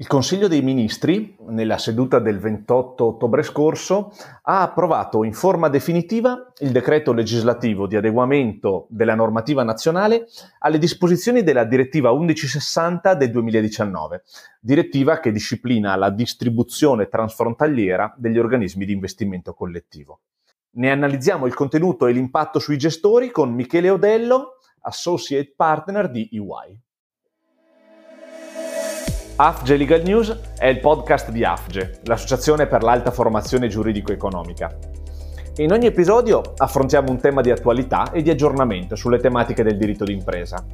Il Consiglio dei Ministri, nella seduta del 28 ottobre scorso, ha approvato in forma definitiva il decreto legislativo di adeguamento della normativa nazionale alle disposizioni della direttiva 1160 del 2019, direttiva che disciplina la distribuzione transfrontaliera degli organismi di investimento collettivo. Ne analizziamo il contenuto e l'impatto sui gestori con Michele Odello, Associate Partner di EY. AFGE Legal News è il podcast di AFGE, l'Associazione per l'Alta Formazione Giuridico-Economica. In ogni episodio affrontiamo un tema di attualità e di aggiornamento sulle tematiche del diritto d'impresa.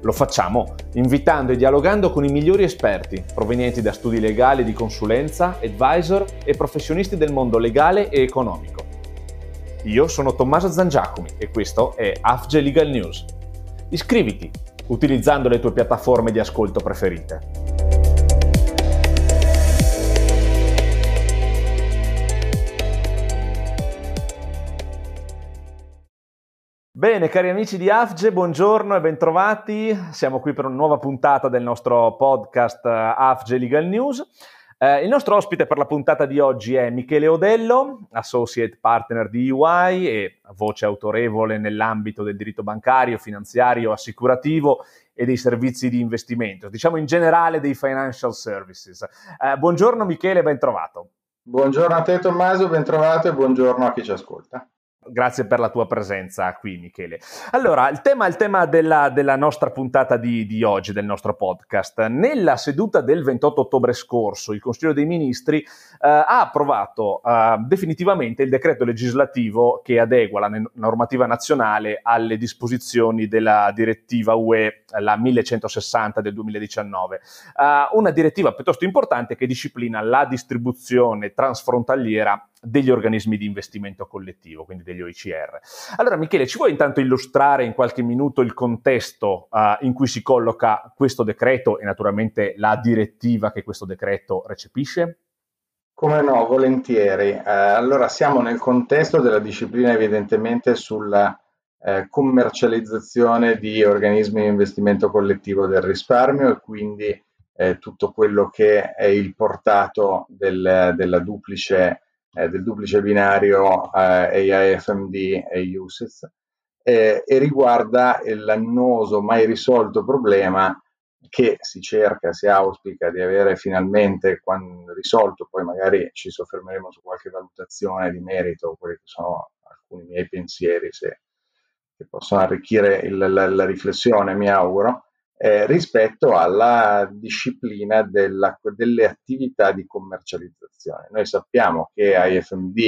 Lo facciamo invitando e dialogando con i migliori esperti provenienti da studi legali di consulenza, advisor e professionisti del mondo legale e economico. Io sono Tommaso Zangiacomi e questo è AFGE Legal News. Iscriviti utilizzando le tue piattaforme di ascolto preferite. Bene, cari amici di AFGE, buongiorno e bentrovati. Siamo qui per una nuova puntata del nostro podcast eh, AFGE Legal News. Eh, il nostro ospite per la puntata di oggi è Michele Odello, Associate Partner di EY e voce autorevole nell'ambito del diritto bancario, finanziario, assicurativo e dei servizi di investimento, diciamo in generale dei financial services. Eh, buongiorno Michele, bentrovato. Buongiorno a te Tommaso, bentrovato e buongiorno a chi ci ascolta. Grazie per la tua presenza qui, Michele. Allora, il tema, il tema della, della, nostra puntata di, di, oggi, del nostro podcast. Nella seduta del 28 ottobre scorso, il Consiglio dei Ministri eh, ha approvato eh, definitivamente il decreto legislativo che adegua la normativa nazionale alle disposizioni della direttiva UE, la 1160 del 2019. Eh, una direttiva piuttosto importante che disciplina la distribuzione transfrontaliera degli organismi di investimento collettivo, quindi degli OICR. Allora Michele, ci vuoi intanto illustrare in qualche minuto il contesto uh, in cui si colloca questo decreto e naturalmente la direttiva che questo decreto recepisce? Come no, volentieri. Eh, allora siamo nel contesto della disciplina evidentemente sulla eh, commercializzazione di organismi di investimento collettivo del risparmio e quindi eh, tutto quello che è il portato del, della duplice eh, del duplice binario eh, AIFMD e USIS eh, e riguarda l'annoso mai risolto problema che si cerca, si auspica di avere finalmente risolto, poi magari ci soffermeremo su qualche valutazione di merito, quelli che sono alcuni miei pensieri se, che possono arricchire il, la, la, riflessione, mi auguro, eh, rispetto alla disciplina della, delle attività di commercializzazione. Noi sappiamo che IFMD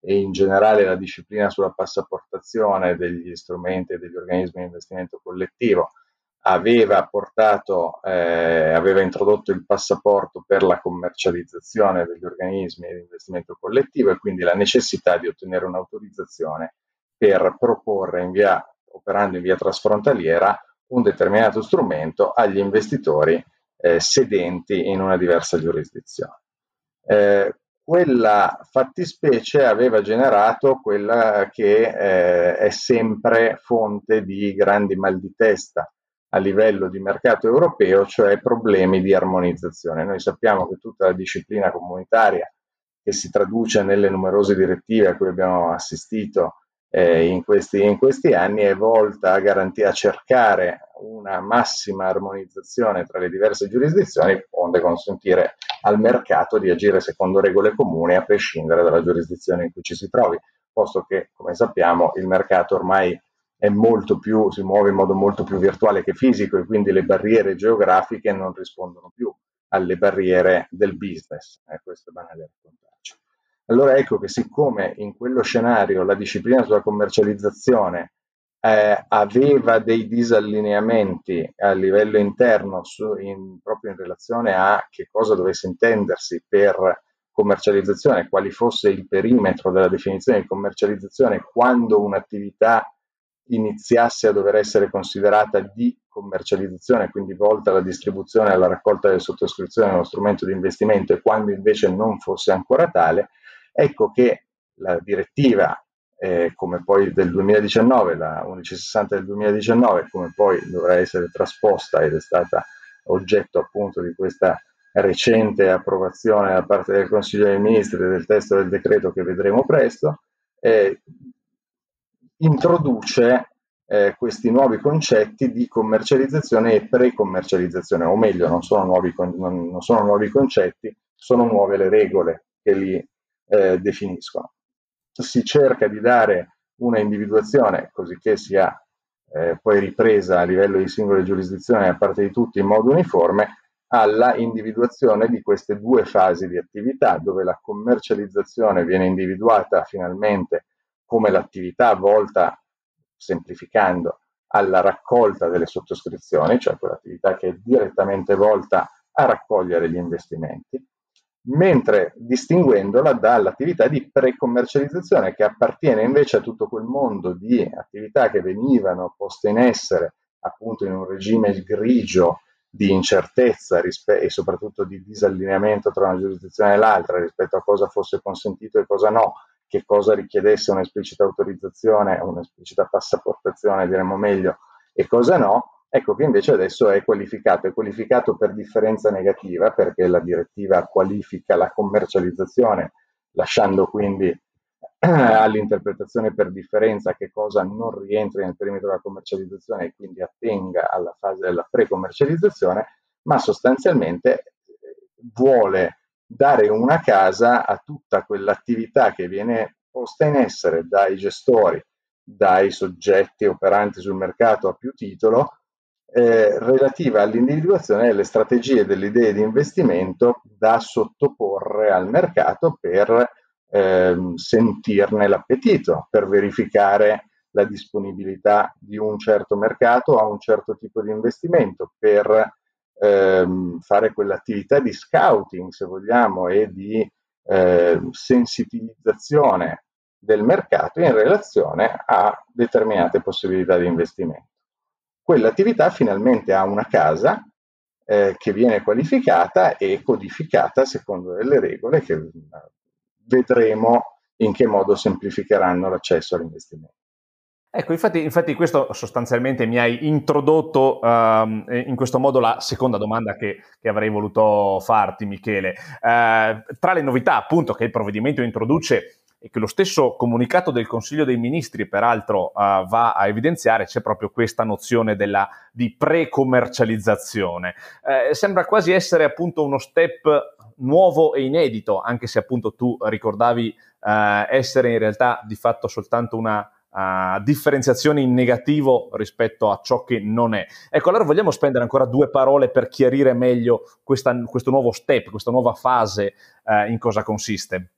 e in generale la disciplina sulla passaportazione degli strumenti e degli organismi di investimento collettivo aveva portato, eh, aveva introdotto il passaporto per la commercializzazione degli organismi di investimento collettivo e quindi la necessità di ottenere un'autorizzazione per proporre in via, operando in via trasfrontaliera un determinato strumento agli investitori eh, sedenti in una diversa giurisdizione. Eh, quella fattispecie aveva generato quella che eh, è sempre fonte di grandi mal di testa a livello di mercato europeo, cioè problemi di armonizzazione. Noi sappiamo che tutta la disciplina comunitaria che si traduce nelle numerose direttive a cui abbiamo assistito eh, in, questi, in, questi, anni è volta a, garantire, a cercare una massima armonizzazione tra le diverse giurisdizioni, onde consentire al mercato di agire secondo regole comuni a prescindere dalla giurisdizione in cui ci si trovi, posto che, come sappiamo, il mercato ormai più, si muove in modo molto più virtuale che fisico e quindi le barriere geografiche non rispondono più alle barriere del business. Eh, questo è banale raccontarci. Allora ecco che siccome in quello scenario la disciplina sulla commercializzazione eh, aveva dei disallineamenti a livello interno su, in, proprio in relazione a che cosa dovesse intendersi per commercializzazione, quali fosse il perimetro della definizione di commercializzazione quando un'attività iniziasse a dover essere considerata di commercializzazione, quindi volta alla distribuzione alla raccolta delle sottoscrizioni dello strumento di investimento e quando invece non fosse ancora tale, Ecco che la direttiva eh, come poi del 2019, la 1160 del 2019, come poi dovrà essere trasposta ed è stata oggetto appunto di questa recente approvazione da parte del Consiglio dei Ministri del testo del decreto che vedremo presto, eh, introduce eh, questi nuovi concetti di commercializzazione e pre-commercializzazione, o meglio, non sono nuovi, non sono nuovi concetti, sono nuove le regole che li eh, definiscono. Si cerca di dare una individuazione così che sia eh, poi ripresa a livello di singole giurisdizioni da parte di tutti in modo uniforme alla individuazione di queste due fasi di attività, dove la commercializzazione viene individuata finalmente come l'attività volta, semplificando, alla raccolta delle sottoscrizioni, cioè quell'attività che è direttamente volta a raccogliere gli investimenti, mentre distinguendola dall'attività di pre-commercializzazione che appartiene invece a tutto quel mondo di attività che venivano poste in essere appunto in un regime grigio di incertezza rispe- e soprattutto di disallineamento tra una giurisdizione e l'altra rispetto a cosa fosse consentito e cosa no, che cosa richiedesse un'esplicita autorizzazione, un'esplicita passaportazione, diremmo meglio, e cosa no, ecco che invece adesso è qualificato, è qualificato per differenza negativa perché la direttiva qualifica la commercializzazione, lasciando quindi all'interpretazione per differenza che cosa non rientri nel perimetro della commercializzazione e quindi attenga alla fase della pre-commercializzazione, ma sostanzialmente eh, vuole dare una casa a tutta quell'attività che viene posta in essere dai gestori, dai soggetti operanti sul mercato a più titolo, eh, relativa all'individuazione delle strategie delle idee di investimento da sottoporre al mercato per eh, sentirne l'appetito, per verificare la disponibilità di un certo mercato a un certo tipo di investimento, per ehm, fare quell'attività di scouting, se vogliamo, e di eh, sensibilizzazione del mercato in relazione a determinate possibilità di investimento quell'attività finalmente ha una casa eh, che viene qualificata e codificata secondo delle regole che eh, vedremo in che modo semplificheranno l'accesso all'investimento. Ecco, infatti, infatti, questo sostanzialmente mi hai introdotto uh, in questo modo la seconda domanda che, che avrei voluto farti, Michele. Uh, tra le novità, appunto, che il provvedimento introduce e che lo stesso comunicato del Consiglio dei Ministri peraltro uh, va a evidenziare, c'è proprio questa nozione della, di pre-commercializzazione. Eh, sembra quasi essere appunto uno step nuovo e inedito, anche se appunto tu ricordavi uh, essere in realtà di fatto soltanto una Uh, differenziazione in negativo rispetto a ciò che non è. Ecco, allora vogliamo spendere ancora due parole per chiarire meglio questa, questo nuovo step, questa nuova fase, in cosa consiste.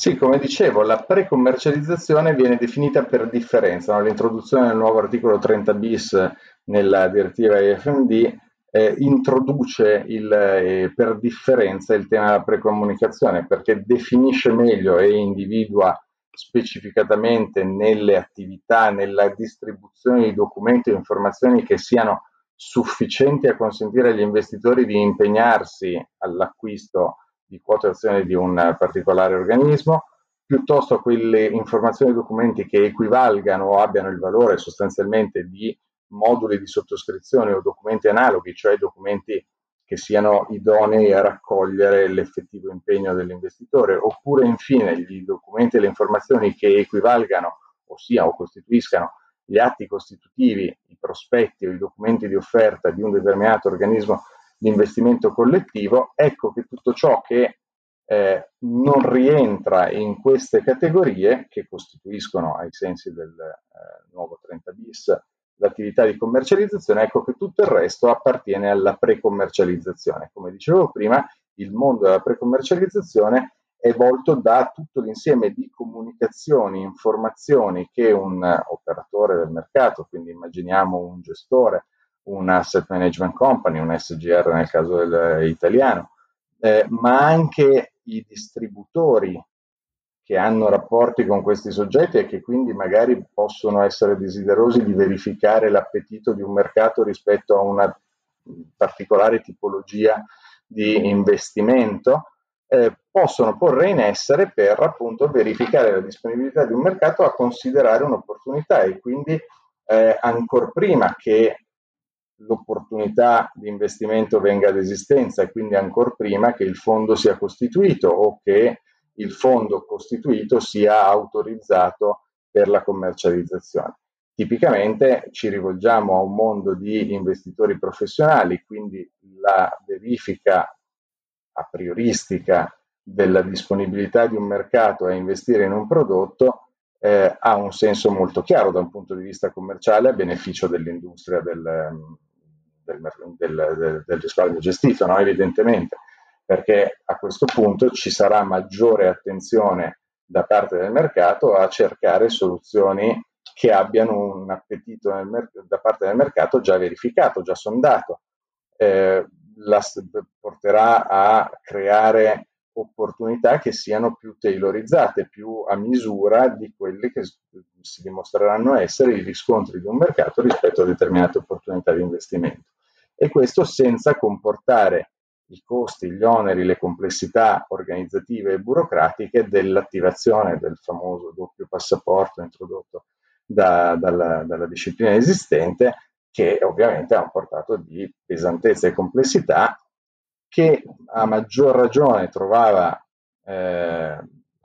Sì, come dicevo, la pre-commercializzazione viene definita per differenza. No? L'introduzione del nuovo articolo 30 bis nella direttiva IFMD eh, introduce il, eh, per differenza il tema della precomunicazione perché definisce meglio e individua specificatamente nelle attività, nella distribuzione di documenti e informazioni che siano sufficienti a consentire agli investitori di impegnarsi all'acquisto di quotazione di un particolare organismo, piuttosto quelle informazioni e documenti che equivalgano o abbiano il valore sostanzialmente di moduli di sottoscrizione o documenti analoghi, cioè documenti che siano idonei a raccogliere l'effettivo impegno dell'investitore, oppure infine gli documenti e le informazioni che equivalgano, ossia o costituiscano gli atti costitutivi, i prospetti o i documenti di offerta di un determinato organismo di investimento collettivo, ecco che tutto ciò che eh, non rientra in queste categorie, che costituiscono ai sensi del eh, nuovo 30 bis l'attività di commercializzazione, ecco che tutto il resto appartiene alla pre-commercializzazione. Come dicevo prima, il mondo della pre-commercializzazione è volto da tutto l'insieme di comunicazioni, informazioni che un operatore del mercato, quindi immaginiamo un gestore, un asset management company, un SGR nel caso italiano, eh, ma anche i distributori che hanno rapporti con questi soggetti e che quindi magari possono essere desiderosi di verificare l'appetito di un mercato rispetto a una particolare tipologia di investimento, eh, possono porre in essere per appunto verificare la disponibilità di un mercato a considerare un'opportunità e quindi eh, ancora prima che l'opportunità di investimento venga ad esistenza e quindi ancora prima che il fondo sia costituito o che il fondo costituito sia autorizzato per la commercializzazione. Tipicamente ci rivolgiamo a un mondo di investitori professionali, quindi la verifica a prioristica della disponibilità di un mercato a investire in un prodotto eh, ha un senso molto chiaro da un punto di vista commerciale a beneficio dell'industria del, del, del, del risparmio gestito, no? evidentemente, perché a questo punto ci sarà maggiore attenzione da parte del mercato a cercare soluzioni che abbiano un appetito mer- da parte del mercato già verificato, già sondato. Eh, la, porterà a creare opportunità che siano più tailorizzate, più a misura di quelle che si dimostreranno essere i riscontri di un mercato rispetto a determinate opportunità di investimento. E questo senza comportare i costi, gli oneri, le complessità organizzative e burocratiche dell'attivazione del famoso doppio passaporto introdotto da, dalla, dalla disciplina esistente, che ovviamente ha un portato di pesantezza e complessità che a maggior ragione trovava eh,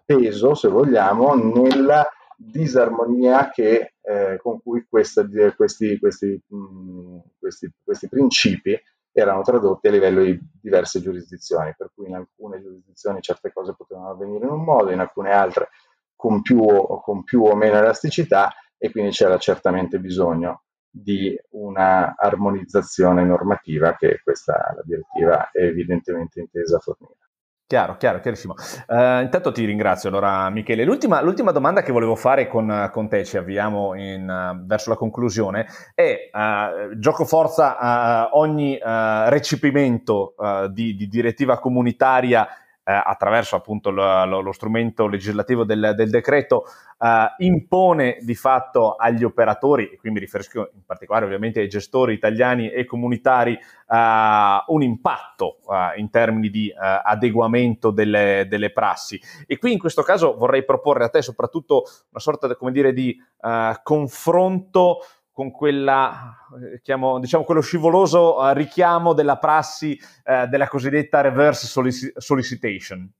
peso, se vogliamo, nella disarmonia che, eh, con cui questa, questi, questi, mh, mm, questi, questi, principi erano tradotti a livello di diverse giurisdizioni, per cui in alcune giurisdizioni certe cose potevano avvenire in un modo, in alcune altre con più o, con più o meno elasticità e quindi c'era certamente bisogno di una armonizzazione normativa che questa la direttiva è evidentemente intesa a fornire. Chiaro, chiaro, chiarissimo. Uh, intanto ti ringrazio allora Michele. L'ultima, l'ultima domanda che volevo fare con, con te, ci avviamo in, uh, verso la conclusione, è uh, gioco forza ogni recepimento di, di direttiva comunitaria attraverso appunto lo, lo, lo, strumento legislativo del, del decreto eh, impone di fatto agli operatori, e qui mi riferisco in particolare ovviamente ai gestori italiani e comunitari, eh, un impatto eh, in termini di eh, adeguamento delle, delle, prassi. E qui in questo caso vorrei proporre a te soprattutto una sorta come dire, di eh, confronto con quella, eh, chiamo, diciamo, quello scivoloso uh, richiamo della prassi uh, della cosiddetta reverse solic- solicitation.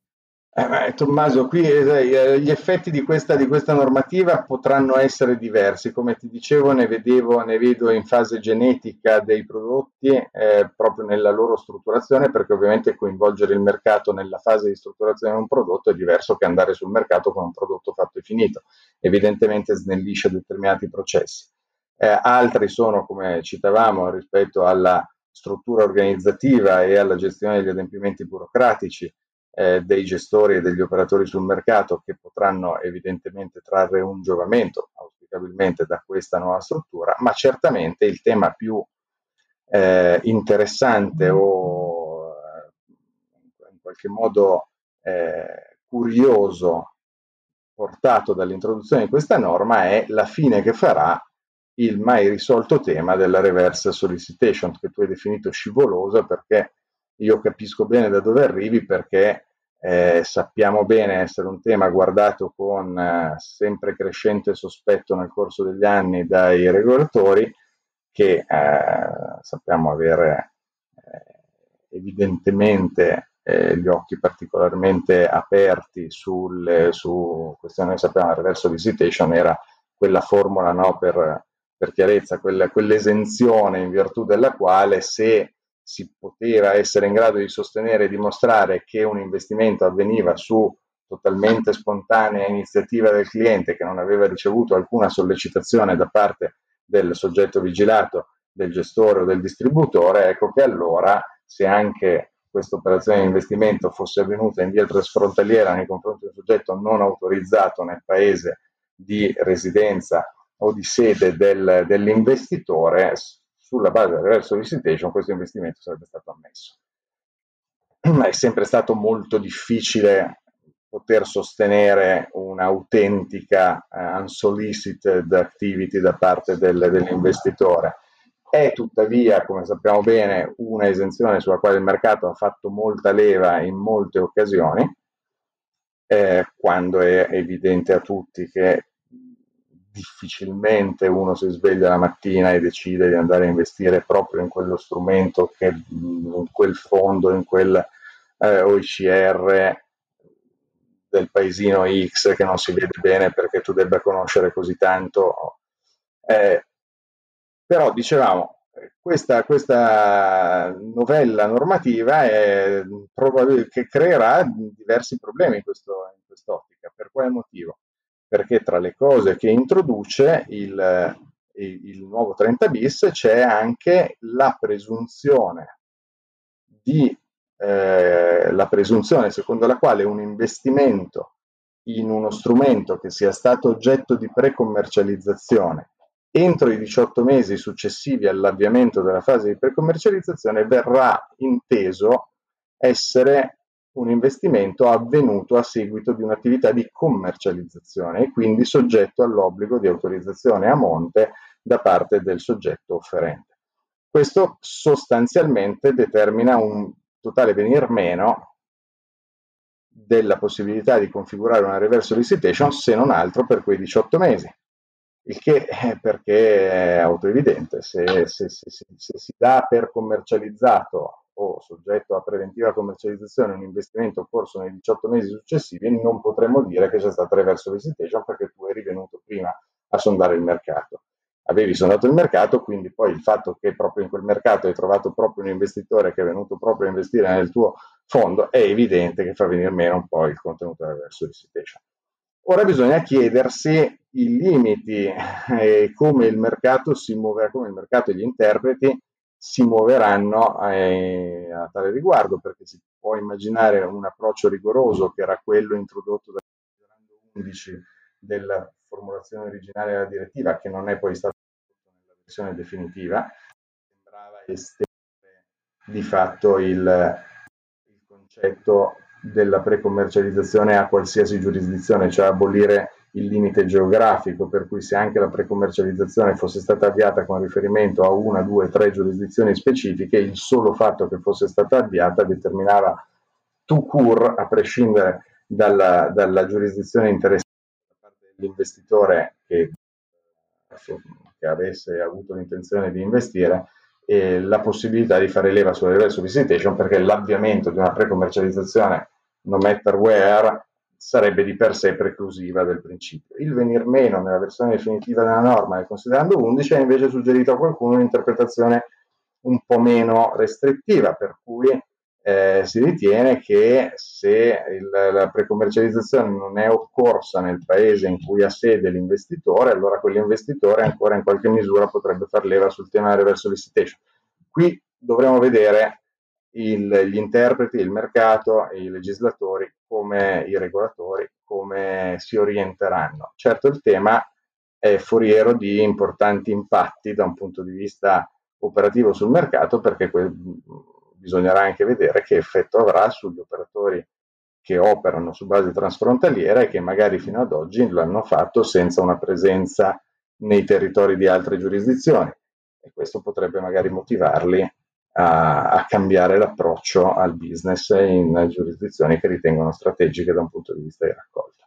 Eh, Tommaso, qui eh, gli effetti di questa, di questa, normativa potranno essere diversi. Come ti dicevo, ne, vedevo, ne vedo in fase genetica dei prodotti eh, proprio nella loro strutturazione, perché ovviamente coinvolgere il mercato nella fase di strutturazione di un prodotto è diverso che andare sul mercato con un prodotto fatto e finito. Evidentemente snellisce determinati processi eh, altri sono, come citavamo, rispetto alla struttura organizzativa e alla gestione degli adempimenti burocratici eh, dei gestori e degli operatori sul mercato che potranno evidentemente trarre un giovamento, auspicabilmente, da questa nuova struttura, ma certamente il tema più eh, interessante o eh, in qualche modo eh, curioso portato dall'introduzione di questa norma è la fine che farà il mai risolto tema della reverse solicitation, che tu hai definito scivolosa perché io capisco bene da dove arrivi perché eh, sappiamo bene essere un tema guardato con eh, sempre crescente sospetto nel corso degli anni dai regolatori che eh, sappiamo avere eh, evidentemente eh, gli occhi particolarmente aperti sulle, su questioni che sappiamo la reverse solicitation era quella formula no, per per chiarezza, quella, quell'esenzione in virtù della quale se si poteva essere in grado di sostenere e dimostrare che un investimento avveniva su totalmente spontanea iniziativa del cliente che non aveva ricevuto alcuna sollecitazione da parte del soggetto vigilato, del gestore o del distributore, ecco che allora se anche questa operazione di investimento fosse avvenuta in via trasfrontaliera nei confronti di un soggetto non autorizzato nel paese di residenza o di sede del, dell'investitore, sulla base della reverse solicitation questo investimento sarebbe stato ammesso. È sempre stato molto difficile poter sostenere un'autentica uh, unsolicited activity da parte del, dell'investitore. È tuttavia, come sappiamo bene, una esenzione sulla quale il mercato ha fatto molta leva in molte occasioni, eh, quando è evidente a tutti che difficilmente uno si sveglia la mattina e decide di andare a investire proprio in quello strumento, che, in quel fondo, in quel eh, OICR del paesino X che non si vede bene perché tu debba conoscere così tanto. Eh, però dicevamo, questa, questa, novella normativa è che creerà diversi problemi in, questo, in quest'ottica. Per quale motivo? Perché tra le cose che introduce il, il, nuovo 30 bis c'è anche la presunzione di eh, la presunzione secondo la quale un investimento in uno strumento che sia stato oggetto di precommercializzazione entro i 18 mesi successivi all'avviamento della fase di precommercializzazione verrà inteso essere un investimento avvenuto a seguito di un'attività di commercializzazione e quindi soggetto all'obbligo di autorizzazione a monte da parte del soggetto offerente. Questo sostanzialmente determina un totale venir meno della possibilità di configurare una reverse solicitation se non altro per quei 18 mesi il che è perché è autoevidente, se, se, se, se, si dà per commercializzato o soggetto a preventiva commercializzazione un investimento occorso nei 18 mesi successivi, non potremmo dire che c'è stata reverse solicitation perché tu eri venuto prima a sondare il mercato. Avevi sondato il mercato, quindi poi il fatto che proprio in quel mercato hai trovato proprio un investitore che è venuto proprio a investire nel tuo fondo, è evidente che fa venire meno un po' il contenuto della reverse solicitation. Ora bisogna chiedersi i limiti e come il mercato si muoverà, come il mercato e gli interpreti si muoveranno eh, a tale riguardo, perché si può immaginare un approccio rigoroso che era quello introdotto dal 11 della formulazione originale della direttiva, che non è poi stato nella versione definitiva, sembrava estendere di fatto il, il concetto della precommercializzazione a qualsiasi giurisdizione, cioè abolire il limite geografico, per cui se anche la precommercializzazione fosse stata avviata con riferimento a una, due, tre giurisdizioni specifiche, il solo fatto che fosse stata avviata determinava tout court, a prescindere dalla, dalla giurisdizione interessata da parte dell'investitore che, che avesse avuto l'intenzione di investire, eh, la possibilità di fare leva sulla reverse solicitation perché l'avviamento di una precommercializzazione no matter where sarebbe di per sé preclusiva del principio. Il venir meno nella versione definitiva della norma del considerando 11 ha invece suggerito a qualcuno un'interpretazione un po' meno restrittiva, per cui eh, si ritiene che se il, la precommercializzazione non è occorsa nel paese in cui ha sede l'investitore, allora quell'investitore ancora in qualche misura potrebbe far leva sul tema della reverse solicitation. Qui dovremo vedere il, gli interpreti, il mercato, i legislatori, come i regolatori, come si orienteranno. Certo il tema è foriero di importanti impatti da un punto di vista operativo sul mercato perché que- bisognerà anche vedere che effetto avrà sugli operatori che operano su base transfrontaliera e che magari fino ad oggi l'hanno fatto senza una presenza nei territori di altre giurisdizioni e questo potrebbe magari motivarli a, a, cambiare l'approccio al business in giurisdizioni che ritengono strategiche da un punto di vista di raccolta.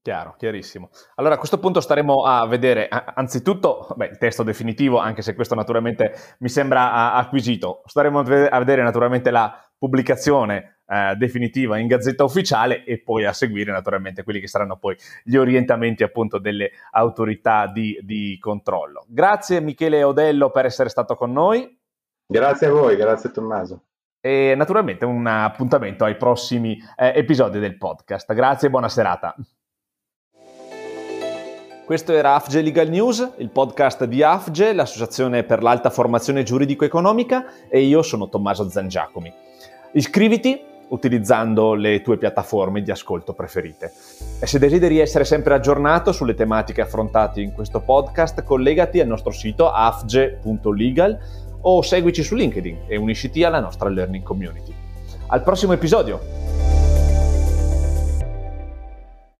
Chiaro, chiarissimo. Allora a questo punto staremo a vedere anzitutto beh, il testo definitivo, anche se questo naturalmente mi sembra acquisito. Staremo a vedere naturalmente la pubblicazione eh, definitiva in gazzetta ufficiale e poi a seguire naturalmente quelli che saranno poi gli orientamenti appunto delle autorità di, di controllo. Grazie Michele Odello per essere stato con noi. Grazie a voi, grazie Tommaso. E naturalmente un appuntamento ai prossimi eh, episodi del podcast. Grazie e buona serata. Questo era AFGE Legal News, il podcast di AFGE, l'Associazione per l'Alta Formazione Giuridico-Economica, e io sono Tommaso Zangiacomi. Iscriviti utilizzando le tue piattaforme di ascolto preferite. E se desideri essere sempre aggiornato sulle tematiche affrontate in questo podcast, collegati al nostro sito afge.legal o seguici su LinkedIn e unisciti alla nostra learning community. Al prossimo episodio!